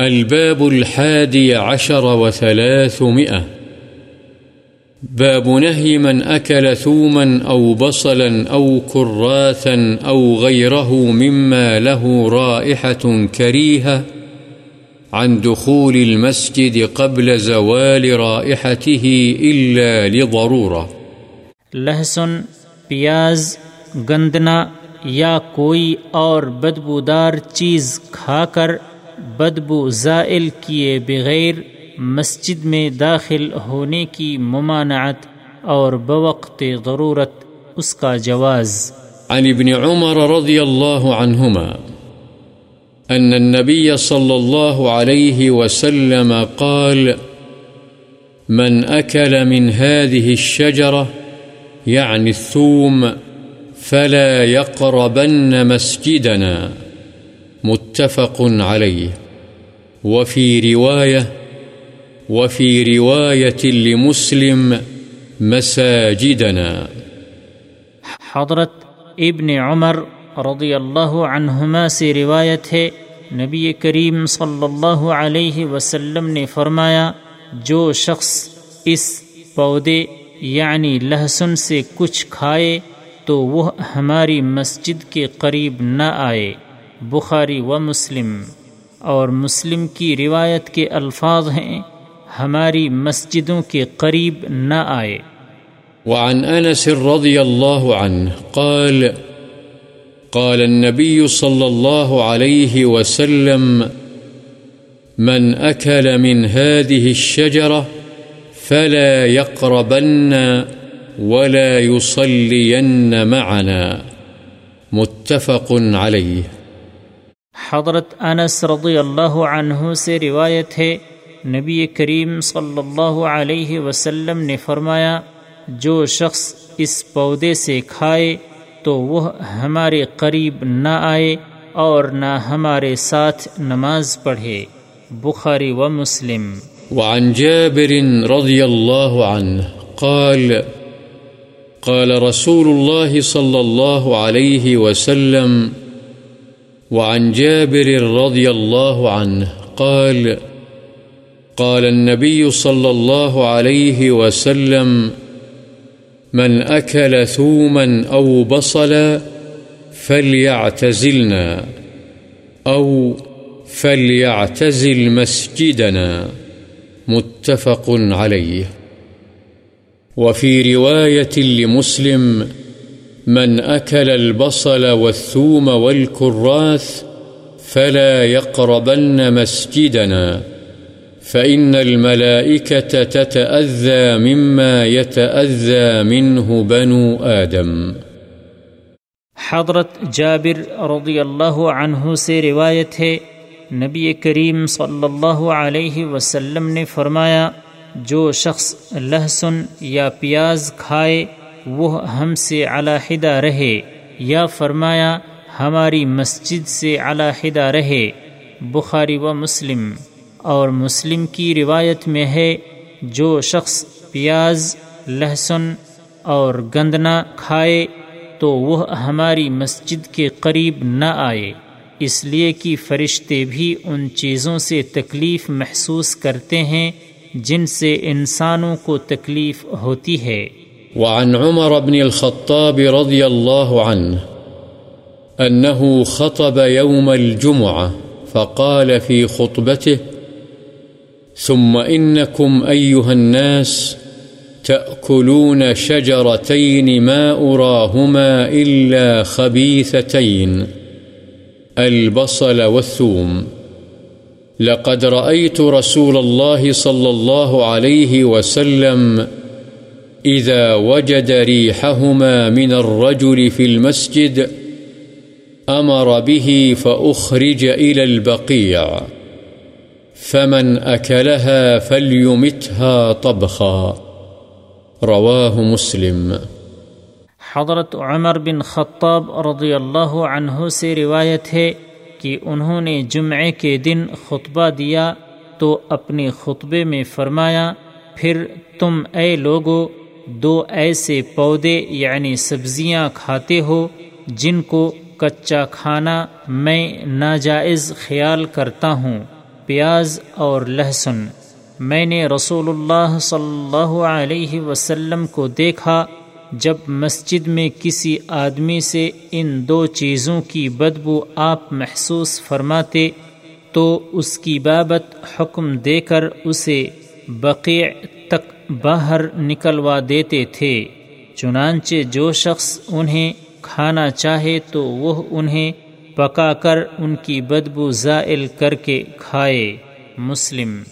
الباب الحادي عشر وثلاثمئة باب نهي من أكل ثوما أو بصلا أو كراثا أو غيره مما له رائحة كريهة عن دخول المسجد قبل زوال رائحته إلا لضرورة. لہسن، پیاز، گندنا یا کوئی اور بدبودار چیز کھا کر بدبو زائل کیے بغیر مسجد میں داخل ہونے کی ممانعت اور بوقت ضرورت اس کا جواز۔ عن ابن عمر رضي الله عنهما أن النبي صلى الله عليه وسلم قال، من أكل من هذه الشجرة يعني الثوم، فلا يقربن مسجدنا. متفق عليه. وفي رواية وفي رواية لمسلم مساجدنا. حضرت ابن عمر رضی اللہ عنہما سے روایت ہے، نبی کریم صلی اللہ علیہ وسلم نے فرمایا، جو شخص اس پودے یعنی لہسن سے کچھ کھائے، تو وہ ہماری مسجد کے قریب نہ آئے۔ بخاری و مسلم اور مسلم کی روایت کے الفاظ ہیں، ہماری مسجدوں کے قریب نہ آئے۔ وعن أنس رضي الله عنه قال قال النبي صلى الله عليه وسلم، من أكل من هذه الشجرة فلا يقربن ولا يصلين معنا. متفق عليه حضرت انس رضی اللہ عنہ سے روایت ہے، نبی کریم صلی اللہ علیہ وسلم نے فرمایا، جو شخص اس پودے سے کھائے تو وہ ہمارے قریب نہ آئے اور نہ ہمارے ساتھ نماز پڑھے۔ بخاری و مسلم۔ وعن جابر رضي الله عنه قال قال رسول الله صلى الله عليه وسلم وعن جابر رضي الله عنه قال قال النبي صلى الله عليه وسلم، من أكل ثوما أو بصلا فليعتزلنا، أو فليعتزل مسجدنا. متفق عليه. وفي رواية لمسلم من أكل البصل والثوم والكراث فلا يقربن مسجدنا، فإن الملائكة تتأذى مما يتأذى منه بنو آدم. حضرت جابر رضی اللہ عنہ سے روایت ہے، نبی کریم صلی اللہ علیہ وسلم نے فرمایا، جو شخص لہسن یا پیاز کھائے وہ ہم سے علیحدہ رہے، یا فرمایا ہماری مسجد سے علیحدہ رہے، بخاری و مسلم۔ اور مسلم کی روایت میں ہے، جو شخص پیاز، لہسن اور گندنا کھائے، تو وہ ہماری مسجد کے قریب نہ آئے۔ اس لیے کہ فرشتے بھی ان چیزوں سے تکلیف محسوس کرتے ہیں، جن سے انسانوں کو تکلیف ہوتی ہے۔ وعن عمر بن الخطاب رضي الله عنه أنه خطب يوم الجمعة فقال في خطبته، ثم إنكم أيها الناس تأكلون شجرتين ما أراهما إلا خبيثتين، البصل والثوم. لقد رأيت رسول الله صلى الله عليه وسلم إذا وجد ريحهما من الرجل في المسجد، أمر به فأخرج إلى البقيع، فمن أكلها فليمتها طبخا، رواه مسلم. حضرت عمر بن خطاب رضی اللہ عنہ سے روایت ہے کہ انہوں نے جمعے کے دن خطبہ دیا تو اپنے خطبے میں فرمایا، پھر تم اے لوگو دو ایسے پودے یعنی سبزیاں کھاتے ہو جن کو کچا کھانا میں ناجائز خیال کرتا ہوں، پیاز اور لہسن۔ میں نے رسول اللہ صلی اللہ علیہ وسلم کو دیکھا جب مسجد میں کسی آدمی سے ان دو چیزوں کی بدبو آپ محسوس فرماتے تو اس کی بابت حکم دے کر اسے بقیع باہر نکلوا دیتے تھے، چنانچہ جو شخص انہیں کھانا چاہے تو وہ انہیں پکا کر ان کی بدبو زائل کر کے کھائے، مسلم۔